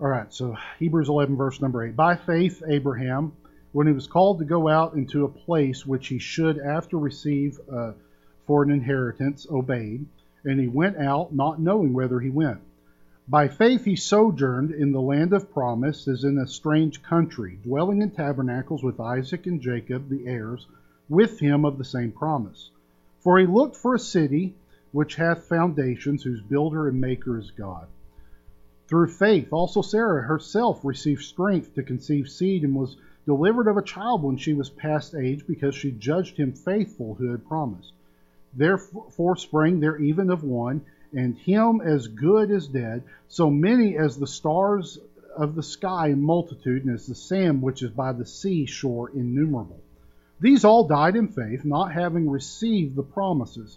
All right, so Hebrews 11, verse number 8. By faith, Abraham, when he was called to go out into a place which he should after receive uh, for an inheritance, obeyed, and he went out, not knowing whither he went. By faith he sojourned in the land of promise, as in a strange country, dwelling in tabernacles with Isaac and Jacob, the heirs, with him of the same promise. For he looked for a city which hath foundations, whose builder and maker is God. Through faith, also Sarah herself received strength to conceive seed and was delivered of a child when she was past age, because she judged him faithful who had promised. Therefore sprang there even of one, and him as good as dead, so many as the stars of the sky in multitude, and as the sand which is by the sea shore innumerable. These all died in faith, not having received the promises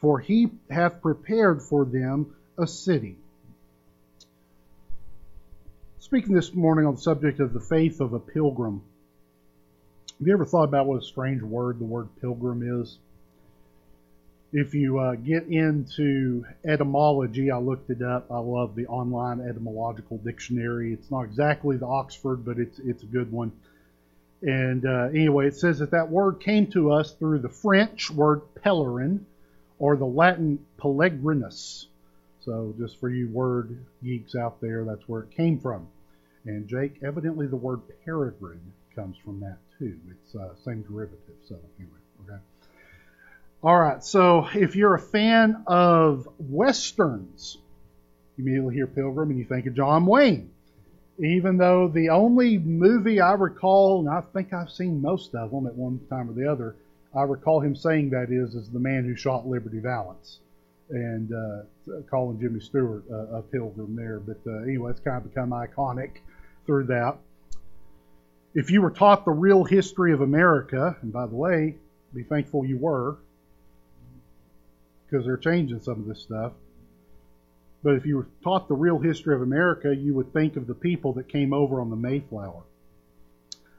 for he hath prepared for them a city. Speaking this morning on the subject of the faith of a pilgrim, have you ever thought about what a strange word the word pilgrim is? If you uh, get into etymology, I looked it up. I love the online etymological dictionary. It's not exactly the Oxford, but it's it's a good one. And uh, anyway, it says that that word came to us through the French word pèlerin, or the Latin pellegrinus. So, just for you word geeks out there, that's where it came from. And Jake, evidently the word peregrine comes from that too. It's uh, same derivative. So, anyway, okay. All right. So, if you're a fan of westerns, you immediately hear Pilgrim and you think of John Wayne. Even though the only movie I recall, and I think I've seen most of them at one time or the other, I recall him saying that is is the man who shot Liberty Valance, and uh, calling Jimmy Stewart uh, a pilgrim there. But uh, anyway, it's kind of become iconic through that. If you were taught the real history of America, and by the way, be thankful you were, because they're changing some of this stuff. But if you were taught the real history of America, you would think of the people that came over on the Mayflower.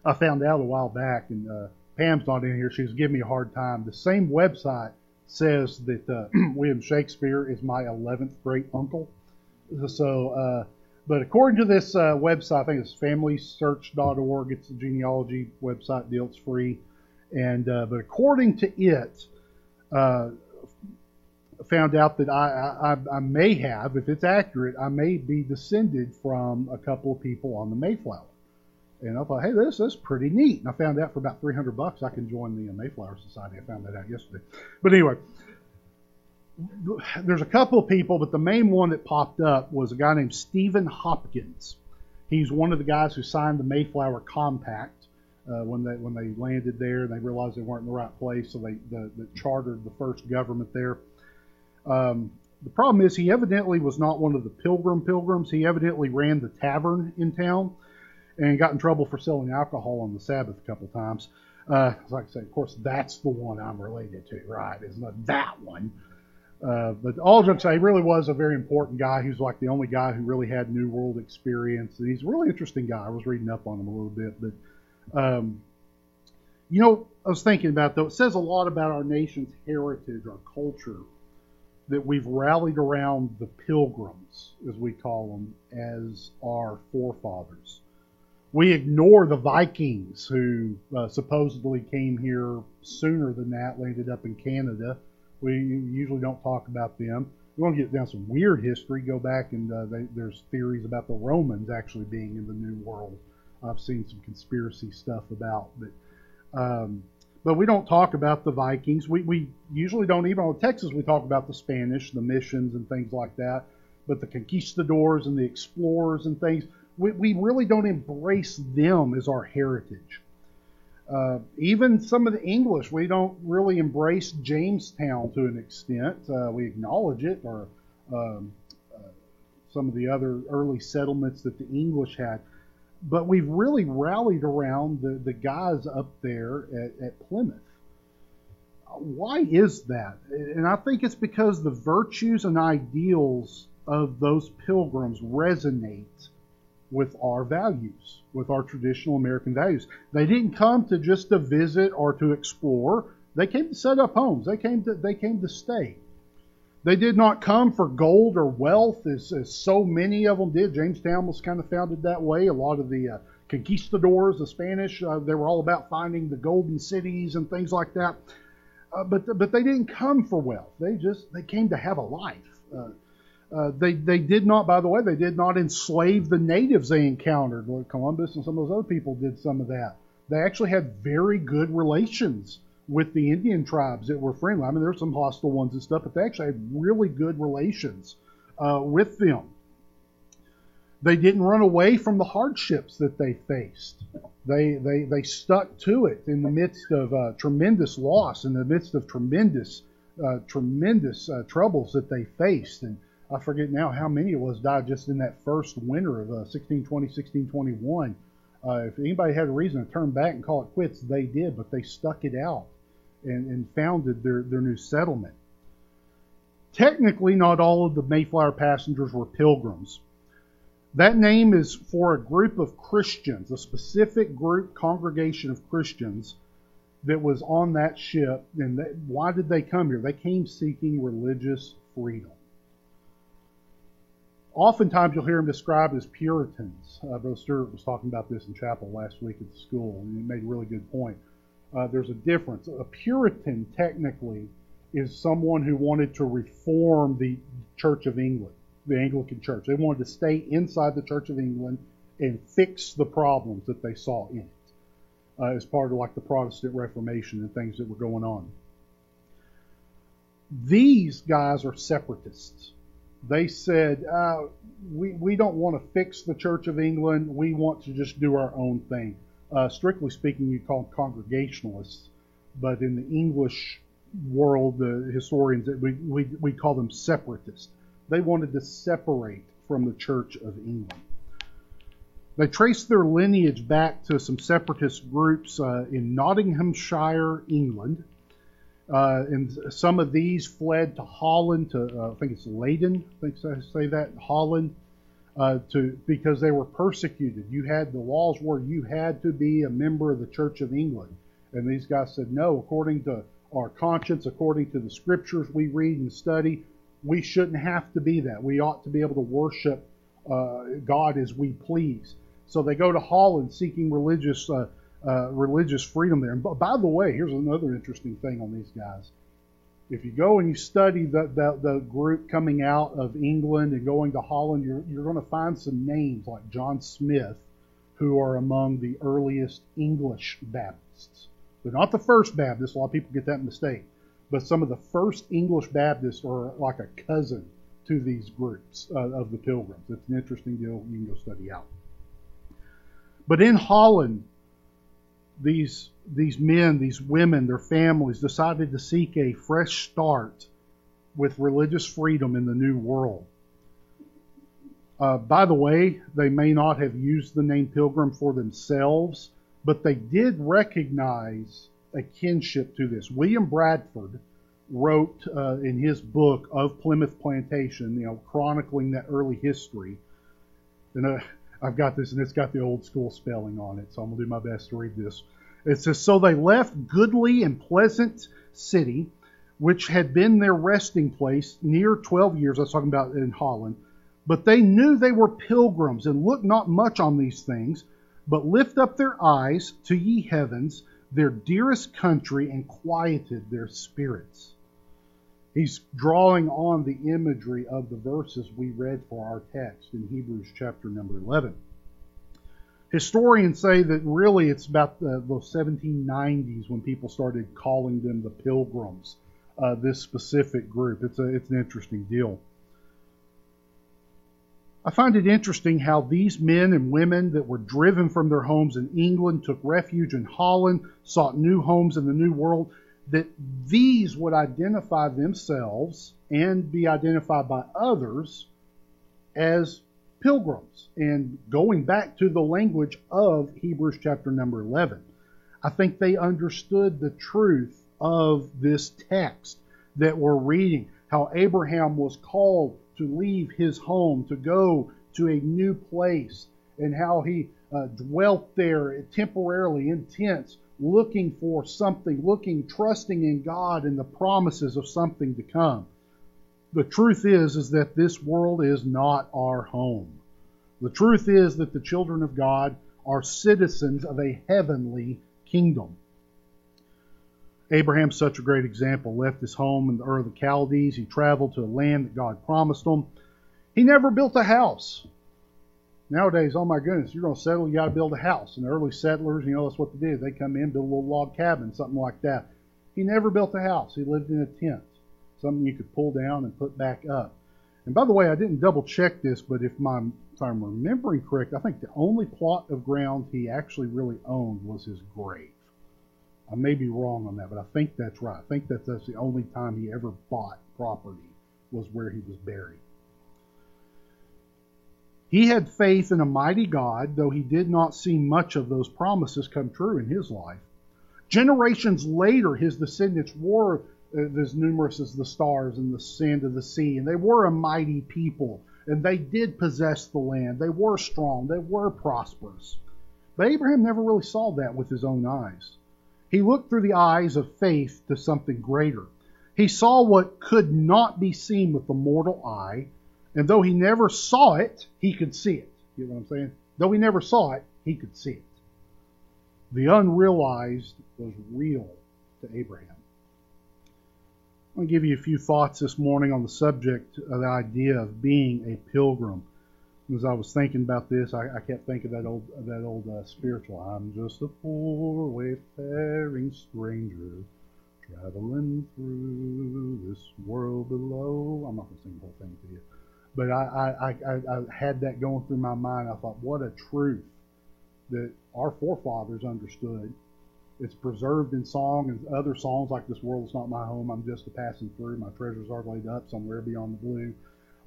I found out a while back, and uh, Pam's not in here. She was giving me a hard time. The same website says that uh, William Shakespeare is my 11th great uncle. So, uh, but according to this uh, website, I think it's FamilySearch.org. It's a genealogy website deal. It's free, and uh, but according to it, uh, found out that I, I, I may have, if it's accurate, I may be descended from a couple of people on the Mayflower. And I thought, hey, this, is pretty neat. And I found out for about 300 bucks I can join the Mayflower Society. I found that out yesterday. But anyway, there's a couple of people, but the main one that popped up was a guy named Stephen Hopkins. He's one of the guys who signed the Mayflower Compact uh, when they when they landed there. They realized they weren't in the right place, so they the, the chartered the first government there. Um, the problem is he evidently was not one of the Pilgrim Pilgrims. He evidently ran the tavern in town and got in trouble for selling alcohol on the Sabbath a couple of times. Uh, like I say, of course, that's the one I'm related to, right? It's not that one. Uh, but all jokes aside, he really was a very important guy. He was like the only guy who really had New World experience. And he's a really interesting guy. I was reading up on him a little bit. But, um, you know, I was thinking about, though, it says a lot about our nation's heritage, our culture, that we've rallied around the pilgrims, as we call them, as our forefathers we ignore the Vikings who uh, supposedly came here sooner than that, landed up in Canada. We usually don't talk about them. We want to get down some weird history. Go back and uh, they, there's theories about the Romans actually being in the New World. I've seen some conspiracy stuff about, but um, but we don't talk about the Vikings. We we usually don't even on Texas. We talk about the Spanish, the missions, and things like that. But the conquistadors and the explorers and things we, we really don't embrace them as our heritage. Uh, even some of the English, we don't really embrace Jamestown to an extent. Uh, we acknowledge it, or um, uh, some of the other early settlements that the English had. but we've really rallied around the, the guys up there at, at Plymouth. Why is that? And I think it's because the virtues and ideals of those pilgrims resonate with our values, with our traditional American values. They didn't come to just to visit or to explore. They came to set up homes. They came to they came to stay. They did not come for gold or wealth, as, as so many of them did. Jamestown was kind of founded that way. A lot of the uh, conquistadors, the Spanish, uh, they were all about finding the golden cities and things like that. Uh, but but they didn't come for wealth. They just they came to have a life. Uh, uh, they they did not, by the way, they did not enslave the natives they encountered. Columbus and some of those other people did some of that. They actually had very good relations with the Indian tribes that were friendly. I mean, there were some hostile ones and stuff, but they actually had really good relations uh, with them. They didn't run away from the hardships that they faced. They they they stuck to it in the midst of uh, tremendous loss, in the midst of tremendous uh, tremendous uh, troubles that they faced. And I forget now how many of us died just in that first winter of 1620, uh, 1621. Uh, if anybody had a reason to turn back and call it quits, they did, but they stuck it out and, and founded their, their new settlement. Technically, not all of the Mayflower passengers were pilgrims. That name is for a group of Christians, a specific group, congregation of Christians that was on that ship. And why did they come here? They came seeking religious freedom. Oftentimes, you'll hear them described as Puritans. Uh, Brother Stewart was talking about this in chapel last week at the school, and he made a really good point uh, there's a difference. A Puritan, technically, is someone who wanted to reform the Church of England, the Anglican Church. They wanted to stay inside the Church of England and fix the problems that they saw in it uh, as part of like the Protestant Reformation and things that were going on. These guys are separatists. They said, uh, we, we don't want to fix the Church of England. We want to just do our own thing. Uh, strictly speaking, you call them Congregationalists, but in the English world, the historians, we, we, we call them separatists. They wanted to separate from the Church of England. They traced their lineage back to some separatist groups uh, in Nottinghamshire, England. Uh, and some of these fled to Holland, to uh, I think it's Leyden, I think I say that, Holland, uh, to because they were persecuted. You had the laws where you had to be a member of the Church of England, and these guys said no. According to our conscience, according to the scriptures we read and study, we shouldn't have to be that. We ought to be able to worship uh, God as we please. So they go to Holland seeking religious uh, religious freedom there. And by the way, here's another interesting thing on these guys if you go and you study the, the, the, group coming out of England and going to Holland, you're, you're going to find some names like John Smyth, who are among the earliest English Baptists. They're not the first Baptists. A lot of people get that mistake. But some of the first English Baptists are like a cousin to these groups uh, of the Pilgrims. It's an interesting deal you can go study out. But in Holland, these these men, these women, their families decided to seek a fresh start with religious freedom in the new world. Uh, by the way, they may not have used the name pilgrim for themselves, but they did recognize a kinship to this. William Bradford wrote uh, in his book of Plymouth Plantation, you know, chronicling that early history. And uh, I've got this, and it's got the old school spelling on it, so I'm gonna do my best to read this. It says, So they left goodly and pleasant city, which had been their resting place near 12 years. I was talking about in Holland. But they knew they were pilgrims and looked not much on these things, but lift up their eyes to ye heavens, their dearest country, and quieted their spirits. He's drawing on the imagery of the verses we read for our text in Hebrews chapter number 11. Historians say that really it's about the, the 1790s when people started calling them the Pilgrims, uh, this specific group. It's, a, it's an interesting deal. I find it interesting how these men and women that were driven from their homes in England took refuge in Holland, sought new homes in the New World, that these would identify themselves and be identified by others as pilgrims. And going back to the language of Hebrews chapter number 11, I think they understood the truth of this text that we're reading. How Abraham was called to leave his home, to go to a new place, and how he uh, dwelt there temporarily in tents, looking for something, looking, trusting in God and the promises of something to come. The truth is, is that this world is not our home. The truth is that the children of God are citizens of a heavenly kingdom. Abraham's such a great example. Left his home in the Ur of the Chaldees. He traveled to a land that God promised him. He never built a house. Nowadays, oh my goodness, you're going to settle, you got to build a house. And the early settlers, you know, that's what they did. They come in, build a little log cabin, something like that. He never built a house. He lived in a tent, something you could pull down and put back up. And by the way, I didn't double check this, but if my if I'm remembering correct, I think the only plot of ground he actually really owned was his grave. I may be wrong on that, but I think that's right. I think that that's the only time he ever bought property was where he was buried. He had faith in a mighty God, though he did not see much of those promises come true in his life. Generations later, his descendants were uh, as numerous as the stars and the sand of the sea, and they were a mighty people, and they did possess the land. They were strong, they were prosperous. But Abraham never really saw that with his own eyes. He looked through the eyes of faith to something greater. He saw what could not be seen with the mortal eye and though he never saw it, he could see it. You know what I'm saying? Though he never saw it, he could see it. The unrealized was real to Abraham. To give you a few thoughts this morning on the subject of the idea of being a pilgrim. As I was thinking about this, I, I kept thinking that old that old uh, spiritual. I'm just a poor wayfaring stranger traveling through this world below. I'm not going to sing the whole thing to you. But I, I, I, I had that going through my mind. I thought, what a truth that our forefathers understood. It's preserved in song and other songs like "This World Is Not My Home." I'm just a passing through. My treasures are laid up somewhere beyond the blue.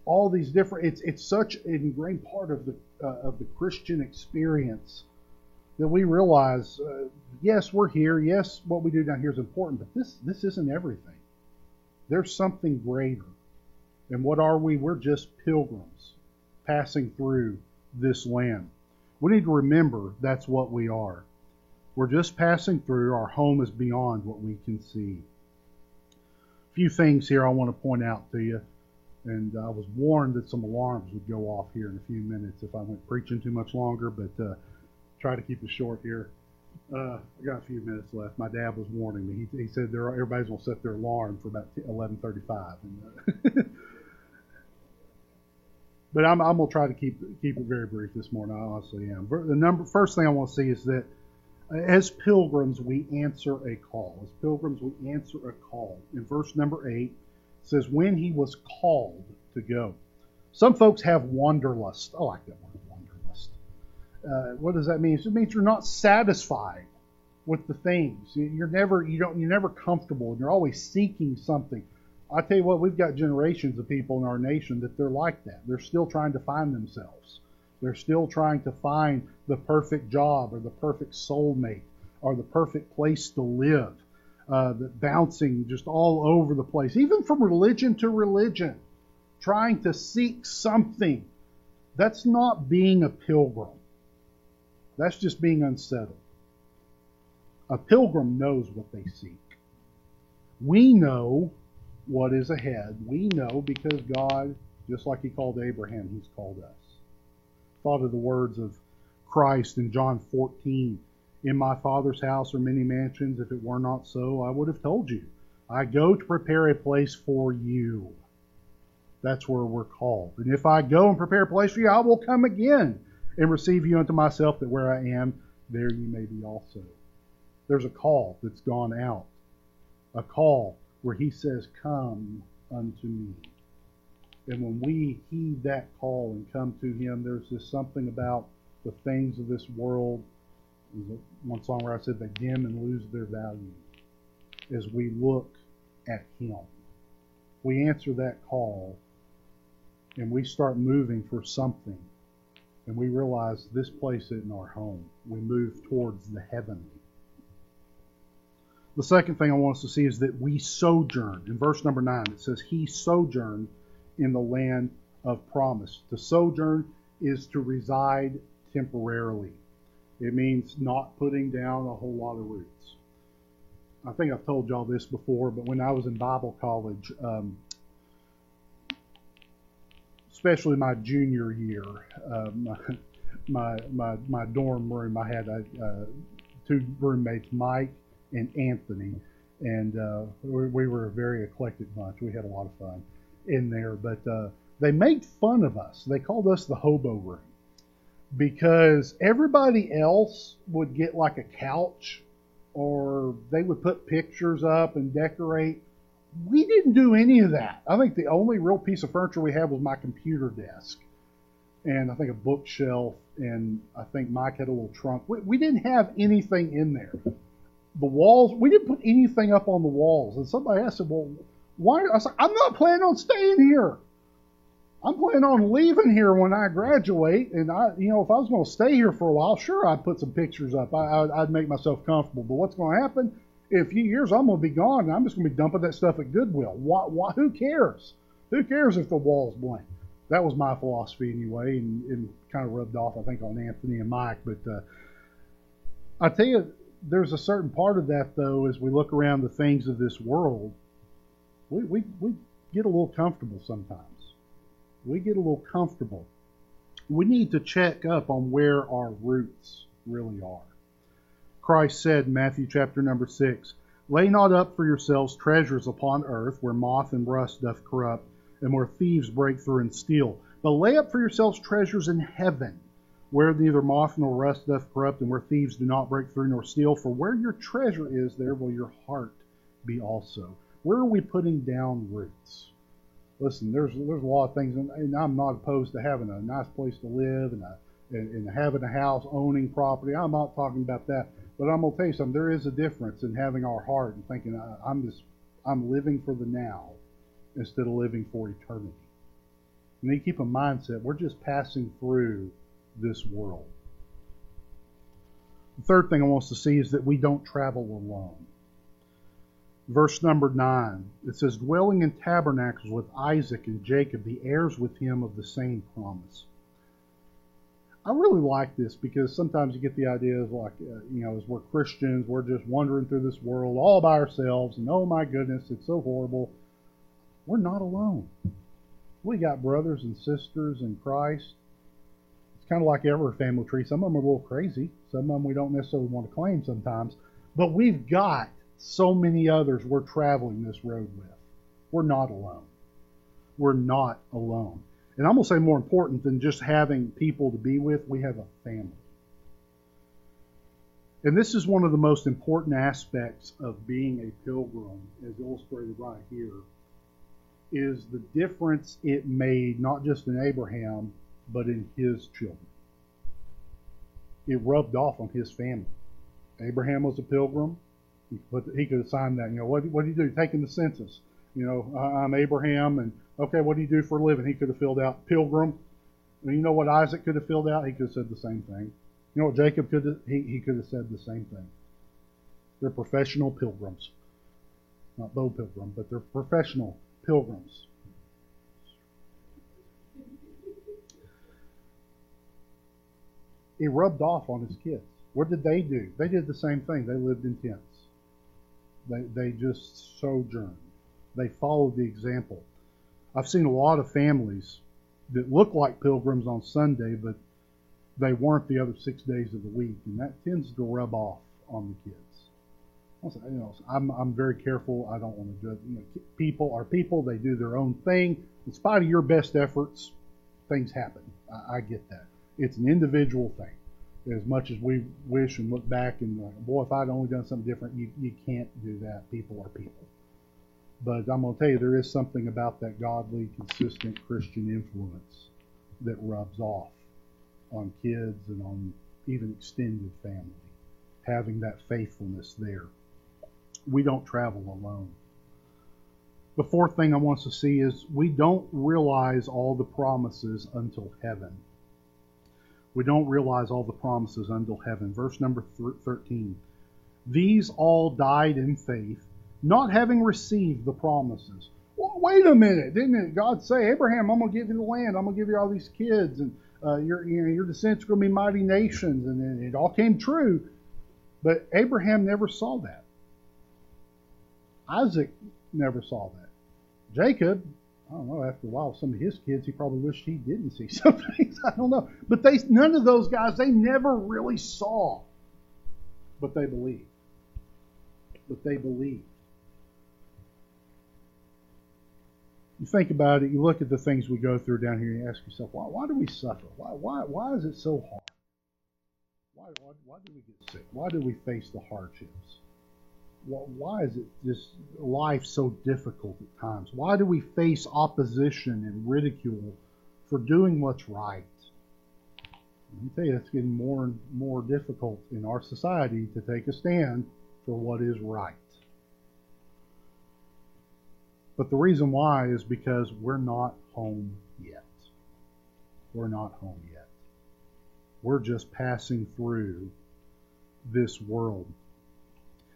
All these different. It's it's such an ingrained part of the uh, of the Christian experience that we realize. Uh, yes, we're here. Yes, what we do down here is important, but this this isn't everything. There's something greater. And what are we? We're just pilgrims passing through this land. We need to remember that's what we are. We're just passing through. Our home is beyond what we can see. A few things here I want to point out to you. And I was warned that some alarms would go off here in a few minutes if I went preaching too much longer, but uh, try to keep it short here. Uh, I got a few minutes left. My dad was warning me. He, he said everybody's going to set their alarm for about 11:35. And, uh, but I'm, I'm gonna try to keep keep it very brief this morning. I honestly am. The number first thing I want to see is that uh, as pilgrims we answer a call. As pilgrims we answer a call. In verse number eight says, "When he was called to go." Some folks have wanderlust. I like that word, wanderlust. Uh, what does that mean? It means you're not satisfied with the things. You're never you don't you're never comfortable, and you're always seeking something. I tell you what, we've got generations of people in our nation that they're like that. They're still trying to find themselves. They're still trying to find the perfect job or the perfect soulmate or the perfect place to live. Uh, bouncing just all over the place, even from religion to religion, trying to seek something. That's not being a pilgrim. That's just being unsettled. A pilgrim knows what they seek. We know what is ahead. We know because God, just like He called Abraham, He's called us. Thought of the words of Christ in John 14 In my Father's house are many mansions. If it were not so, I would have told you. I go to prepare a place for you. That's where we're called. And if I go and prepare a place for you, I will come again and receive you unto myself, that where I am, there you may be also. There's a call that's gone out. A call where he says, Come unto me. And when we heed that call and come to him, there's just something about the things of this world. One song where I said they dim and lose their value as we look at him. We answer that call and we start moving for something and we realize this place isn't our home. We move towards the heavenly. The second thing I want us to see is that we sojourn. In verse number 9, it says, He sojourned in the land of promise. To sojourn is to reside temporarily. It means not putting down a whole lot of roots. I think I've told y'all this before, but when I was in Bible college, um, especially my junior year, my, my, my my dorm room, I had a, uh, two roommates, Mike and Anthony, and uh, we, we, were a very eclectic bunch. We had a lot of fun in there, but uh, they made fun of us. They called us the hobo room because everybody else would get like a couch or they would put pictures up and decorate. We didn't do any of that. I think the only real piece of furniture we had was my computer desk and I think a bookshelf and I think Mike had a little trunk. We, we didn't have anything in there. The walls, we didn't put anything up on the walls. And somebody asked, me, well, why? I said, I'm not planning on staying here. I'm planning on leaving here when I graduate, and I, you know, if I was going to stay here for a while, sure, I'd put some pictures up. I, would make myself comfortable. But what's going to happen? In a few years, I'm going to be gone, and I'm just going to be dumping that stuff at Goodwill. Why, why, who cares? Who cares if the wall's blank? That was my philosophy anyway, and, and kind of rubbed off, I think, on Anthony and Mike. But uh, I tell you, there's a certain part of that, though, as we look around the things of this world, we, we, we get a little comfortable sometimes we get a little comfortable. We need to check up on where our roots really are. Christ said in Matthew chapter number 6, Lay not up for yourselves treasures upon earth, where moth and rust doth corrupt, and where thieves break through and steal. But lay up for yourselves treasures in heaven, where neither moth nor rust doth corrupt, and where thieves do not break through nor steal. For where your treasure is, there will your heart be also. Where are we putting down roots? listen, there's there's a lot of things, and, I'm not opposed to having a nice place to live and a and, and having a house, owning property. I'm not talking about that, but I'm gonna tell you something. There is a difference in having our heart and thinking I'm just I'm living for the now instead of living for eternity. You need to keep a mindset. We're just passing through this world. The third thing I want us to see is that we don't travel alone verse number 9. It says, Dwelling in tabernacles with Isaac and Jacob, the heirs with him of the same promise. I really like this because sometimes you get the idea of like, uh, you know, as we're Christians, we're just wandering through this world all by ourselves, and oh my goodness, it's so horrible. We're not alone. We got brothers and sisters in Christ. It's kind of like every family tree. Some of them are a little crazy. Some of them we don't necessarily want to claim sometimes. But we've got so many others we're traveling this road with. We're not alone. We're not alone. And I'm going to say more important than just having people to be with, we have a family. And this is one of the most important aspects of being a pilgrim, as illustrated right here, is the difference it made not just in Abraham, but in his children. It rubbed off on his family. Abraham was a pilgrim. But he could assign that. You know, what, what do you do? Taking the census. You know, I'm Abraham, and okay, what do you do for a living? He could have filled out pilgrim. And you know what Isaac could have filled out? He could have said the same thing. You know what Jacob could have? He, he could have said the same thing. They're professional pilgrims. Not Bo Pilgrim, but they're professional pilgrims. It rubbed off on his kids. What did they do? They did the same thing. They lived in tents. They, they just sojourned. They followed the example. I've seen a lot of families that look like pilgrims on Sunday, but they weren't the other six days of the week, and that tends to rub off on the kids. You know, I'm, I'm very careful. I don't want to judge. You know, people are people. They do their own thing. In spite of your best efforts, things happen. I, I get that. It's an individual thing as much as we wish and look back and like, boy, if I'd only done something different, you, you can't do that. People are people. But I'm going to tell you, there is something about that godly, consistent Christian influence that rubs off on kids and on even extended family, having that faithfulness there. We don't travel alone. The fourth thing I want us to see is we don't realize all the promises until heaven We don't realize all the promises until heaven. Verse number 13. These all died in faith, not having received the promises. Well, wait a minute. Didn't God say, Abraham, I'm going to give you the land. I'm going to give you all these kids. And uh, your, you know, your descendants are going to be mighty nations. And it, it all came true. But Abraham never saw that. Isaac never saw that. Jacob, I don't know, after a while, some of his kids, he probably wished he didn't see some things. I don't know. But they, none of those guys, they never really saw. But they believed. But they believed. You think about it, you look at the things we go through down here, and you ask yourself, why, why do we suffer? Why, why, why is it so hard? Why, why, why do we get sick? Why do we face the hardships? Why is it just life so difficult at times? Why do we face opposition and ridicule for doing what's right? Me tell you, it's getting more and more difficult in our society to take a stand for what is right. But the reason why is because we're not home yet. We're not home yet. We're just passing through this world.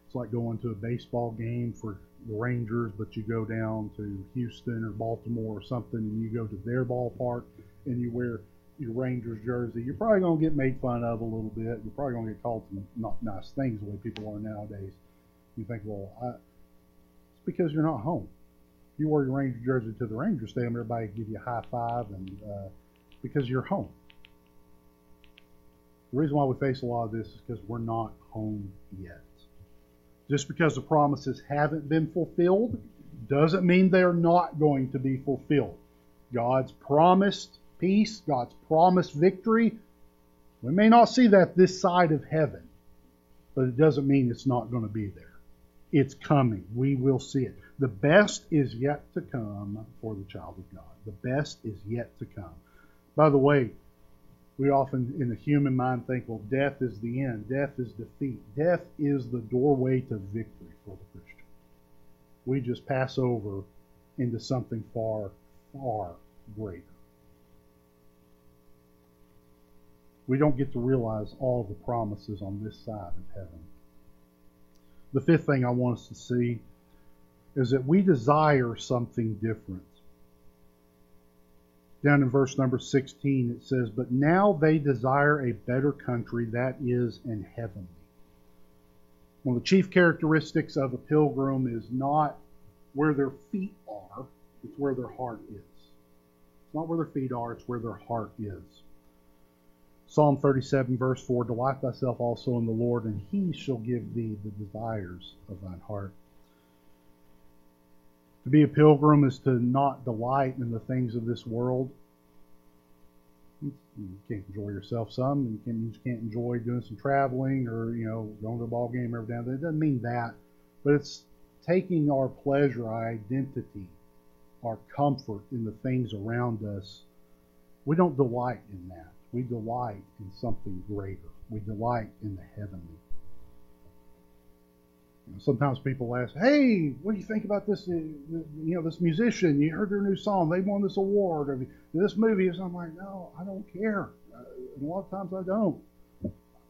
It's like going to a baseball game for the Rangers, but you go down to Houston or Baltimore or something, and you go to their ballpark and you wear your Rangers jersey. You're probably to get made fun of a little bit. You're probably to get called some not nice things the way people are nowadays. You think, well, I, it's because you're not home. You wear your Ranger jersey to the Ranger Stadium, everybody give you a high five, and uh, because you're home. The reason why we face a lot of this is because we're not home yet. Just because the promises haven't been fulfilled doesn't mean they're not going to be fulfilled. God's promised peace, God's promised victory, we may not see that this side of heaven, but it doesn't mean it's not going to be there. It's coming. We will see it. The best is yet to come for the child of God. The best is yet to come. By the way, we often, in the human mind, think, well, death is the end, death is defeat. Death is the doorway to victory for the Christian. We just pass over into something far, far greater. We don't get to realize all the promises on this side of heaven. The fifth thing I want us to see is that we desire something different down in verse number 16, it says, But now they desire a better country that is in heavenly. One of the chief characteristics of a pilgrim is not where their feet are, it's where their heart is. It's not where their feet are, it's where their heart is. Psalm 37, verse 4 Delight thyself also in the Lord, and he shall give thee the desires of thine heart. To be a pilgrim is to not delight in the things of this world. You can't enjoy yourself some. You, can, you just can't enjoy doing some traveling or you know going to a ball game every now and then. It doesn't mean that, but it's taking our pleasure, our identity, our comfort in the things around us. We don't delight in that. We delight in something greater. We delight in the heavenly. Sometimes people ask, "Hey, what do you think about this? Uh, you know, this musician. You heard their new song. They won this award, or this movie." And I'm like, "No, I don't care." Uh, and a lot of times I don't.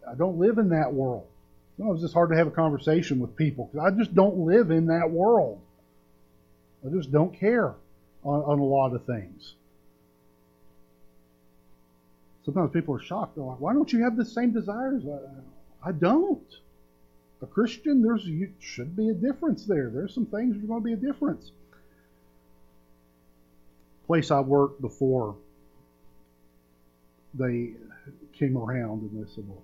I don't live in that world. Sometimes it's hard to have a conversation with people because I just don't live in that world. I just don't care on, on a lot of things. Sometimes people are shocked. They're like, "Why don't you have the same desires?" I, I don't a Christian, there's should be a difference there. There's some things there's going to be a difference. Place I worked before, they came around and they said, "Well,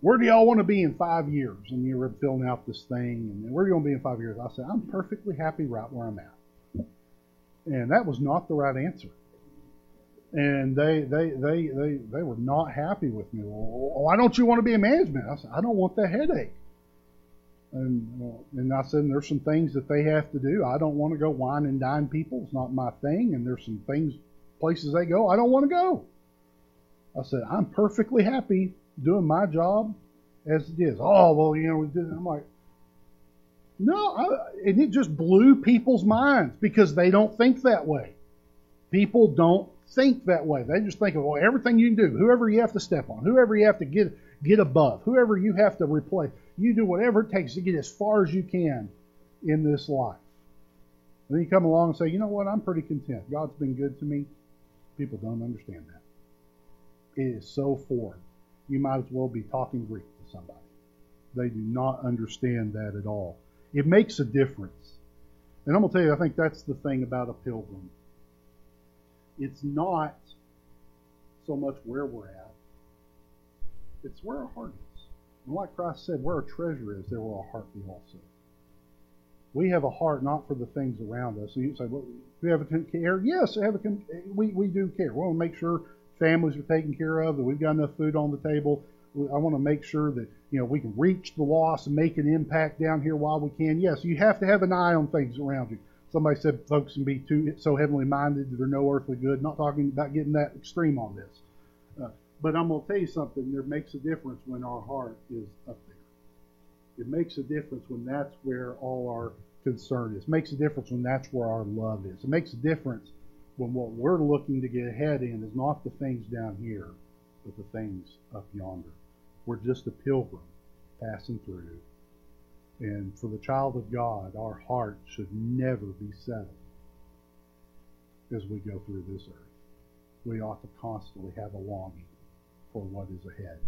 where do y'all want to be in five years?" And you were filling out this thing, and where are you going to be in five years? I said, "I'm perfectly happy right where I'm at," and that was not the right answer. And they they they they they were not happy with me. Well, why don't you want to be in management? I said, "I don't want the headache." And, uh, and I said, there's some things that they have to do. I don't want to go wine and dine people. It's not my thing. And there's some things, places they go, I don't want to go. I said, I'm perfectly happy doing my job as it is. Oh, well, you know, I'm like, no, I, and it just blew people's minds because they don't think that way. People don't think that way. They just think of well, everything you can do, whoever you have to step on, whoever you have to get get above, whoever you have to replace. You do whatever it takes to get as far as you can in this life. And then you come along and say, you know what, I'm pretty content. God's been good to me. People don't understand that. It is so foreign. You might as well be talking Greek to somebody. They do not understand that at all. It makes a difference. And I'm going to tell you, I think that's the thing about a pilgrim. It's not so much where we're at, it's where our heart is. And like Christ said, where our treasure is, there will our heart be also. We have a heart not for the things around us. You say, well, we have a care? Yes, have a, we, we do care. We want to make sure families are taken care of, that we've got enough food on the table. I want to make sure that you know we can reach the lost and make an impact down here while we can. Yes, you have to have an eye on things around you. Somebody said folks can be too so heavenly minded that they're no earthly good. Not talking about getting that extreme on this, uh, but I'm going to tell you something. There makes a difference when our heart is up there. It makes a difference when that's where all our concern is. It makes a difference when that's where our love is. It makes a difference when what we're looking to get ahead in is not the things down here, but the things up yonder. We're just a pilgrim passing through. And for the child of God, our heart should never be settled as we go through this earth. We ought to constantly have a longing for what is ahead.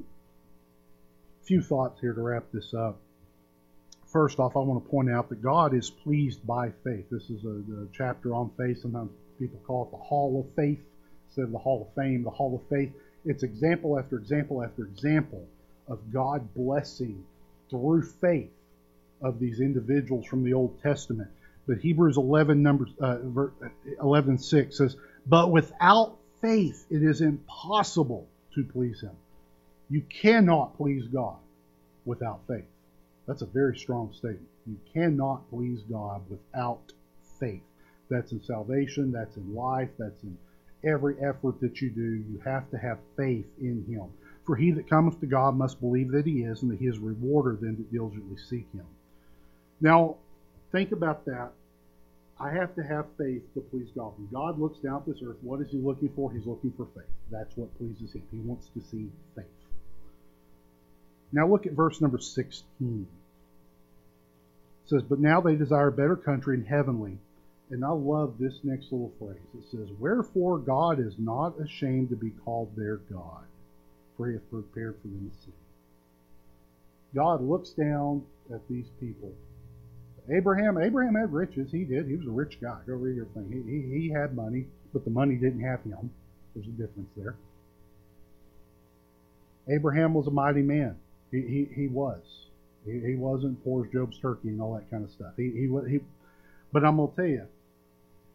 A few thoughts here to wrap this up. First off, I want to point out that God is pleased by faith. This is a, a chapter on faith. Sometimes people call it the Hall of Faith instead of the Hall of Fame, the Hall of Faith. It's example after example after example of God blessing through faith of these individuals from the Old Testament. But Hebrews 11, numbers, uh, 11 6 says, But without faith it is impossible to please Him. You cannot please God without faith. That's a very strong statement. You cannot please God without faith. That's in salvation, that's in life, that's in every effort that you do. You have to have faith in Him. For he that cometh to God must believe that He is, and that He is a rewarder them that diligently seek Him. Now, think about that. I have to have faith to please God. When God looks down at this earth, what is He looking for? He's looking for faith. That's what pleases Him. He wants to see faith. Now look at verse number 16. It says, But now they desire a better country and heavenly. And I love this next little phrase. It says, Wherefore God is not ashamed to be called their God, for he hath prepared for them a city. God looks down at these people. Abraham, Abraham had riches. He did. He was a rich guy. Go read your thing. He, he, he had money, but the money didn't have him. There's a difference there. Abraham was a mighty man. He, he, he was. He, he wasn't poor as Job's turkey and all that kind of stuff. He, he, he, but I'm going to tell you,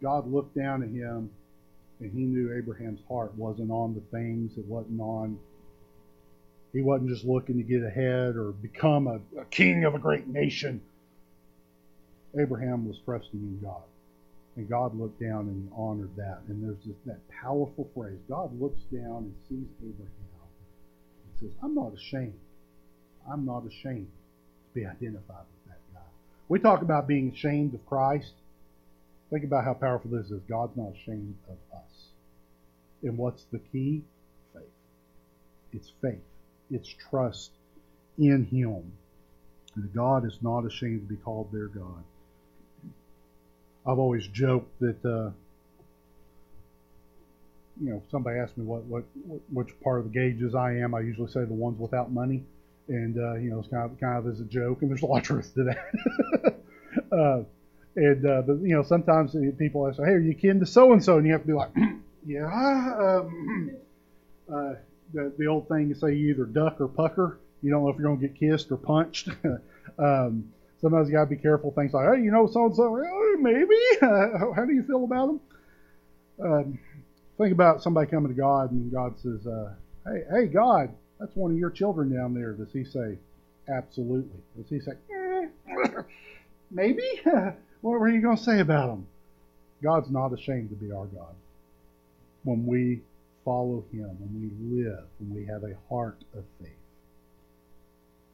God looked down at him and he knew Abraham's heart wasn't on the things, it wasn't on, he wasn't just looking to get ahead or become a, a king of a great nation. Abraham was trusting in God. And God looked down and honored that. And there's this, that powerful phrase God looks down and sees Abraham and says, I'm not ashamed. I'm not ashamed to be identified with that guy. We talk about being ashamed of Christ. Think about how powerful this is. God's not ashamed of us. And what's the key? Faith. It's faith. It's trust in Him. And God is not ashamed to be called their God. I've always joked that, uh, you know, somebody asked me what, what, which part of the gauges I am. I usually say the ones without money, and uh, you know, it's kind of kind of as a joke, and there's a lot of truth to that. uh, and uh, but you know, sometimes people ask, "Hey, are you kin to so and so?" And you have to be like, "Yeah." Um, uh, the, the old thing you say, you either duck or pucker. You don't know if you're going to get kissed or punched. um, sometimes you got to be careful. Things like, "Hey, you know, so and so, maybe." how do you feel about them? Um, think about somebody coming to God and God says, uh, "Hey, hey, God, that's one of your children down there." Does He say, "Absolutely"? Does He say, eh, "Maybe"? What were you going to say about them? God's not ashamed to be our God. When we follow Him, when we live, when we have a heart of faith,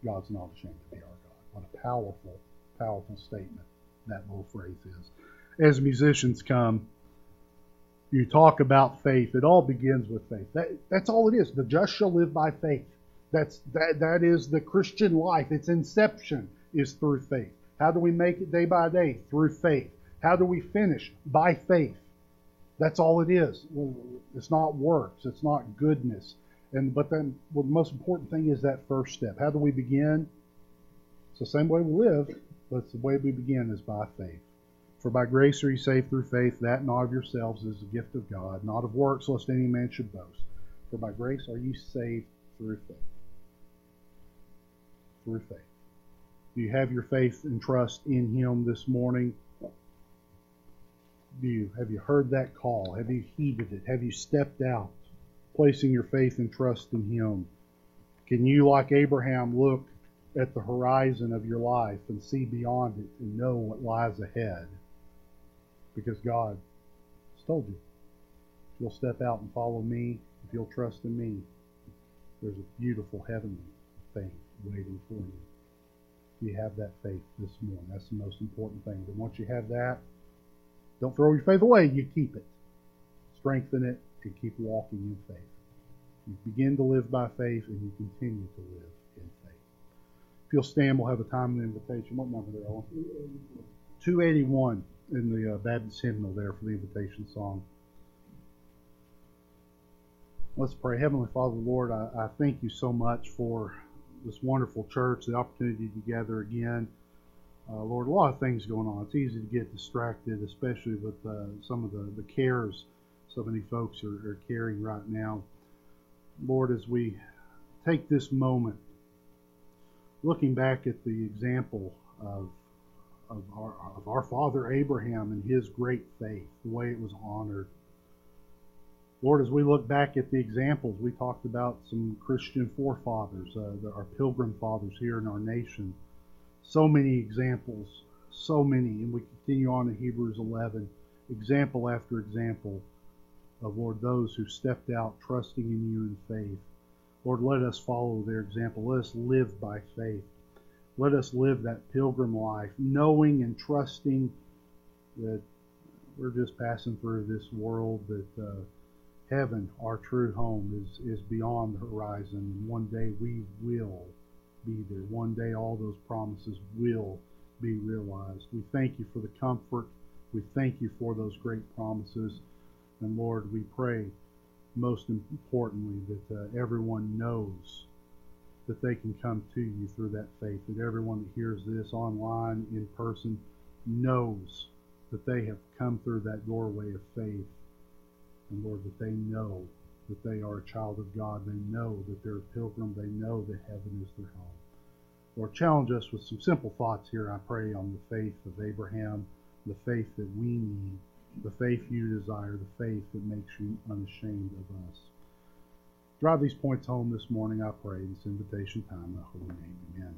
God's not ashamed to be our God. What a powerful, powerful statement that little phrase is. as musicians come, you talk about faith. It all begins with faith. That, that's all it is. The just shall live by faith. That's that that is the Christian life. Its inception is through faith. How do we make it day by day? Through faith. How do we finish? By faith. That's all it is. It's not works. It's not goodness. And but then well, the most important thing is that first step. How do we begin? The same way we live, but the way we begin is by faith. For by grace are you saved through faith, that not of yourselves is the gift of God, not of works, lest any man should boast. For by grace are you saved through faith. Through faith. Do you have your faith and trust in Him this morning? Do you have you heard that call? Have you heeded it? Have you stepped out, placing your faith and trust in Him? Can you, like Abraham, look at the horizon of your life and see beyond it and know what lies ahead? because God has told you. If you'll step out and follow me, if you'll trust in me, there's a beautiful heavenly thing waiting for you. You have that faith this morning. That's the most important thing. But once you have that, don't throw your faith away. You keep it. Strengthen it and keep walking in faith. You begin to live by faith and you continue to live. If you'll stand, we'll have a time of invitation. What number there, Owen? 281 in the uh, Baptist hymnal there for the invitation song. Let's pray. Heavenly Father, Lord, I, I thank you so much for this wonderful church, the opportunity to gather again. Uh, Lord, a lot of things going on. It's easy to get distracted, especially with uh, some of the, the cares so many folks are, are carrying right now. Lord, as we take this moment, looking back at the example of of our, of our father Abraham and his great faith, the way it was honored. Lord, as we look back at the examples, we talked about some Christian forefathers, uh, our pilgrim fathers here in our nation. So many examples, so many, and we continue on in Hebrews 11, example after example of, Lord, those who stepped out trusting in you in faith. Lord, let us follow their example. Let us live by faith. Let us live that pilgrim life, knowing and trusting that we're just passing through this world, that uh, heaven, our true home, is, is beyond the horizon. One day we will be there. One day all those promises will be realized. We thank you for the comfort. We thank you for those great promises. And Lord, we pray most importantly that uh, everyone knows that they can come to you through that faith, that everyone that hears this online, in person, knows that they have come through that doorway of faith. And Lord, that they know that they are a child of God. They know that they're a pilgrim. They know that heaven is their home. Lord, challenge us with some simple thoughts here, I pray, on the faith of Abraham, the faith that we need, the faith you desire, the faith that makes you unashamed of us. Drive these points home this morning, I pray. This invitation time, I holy name. Amen.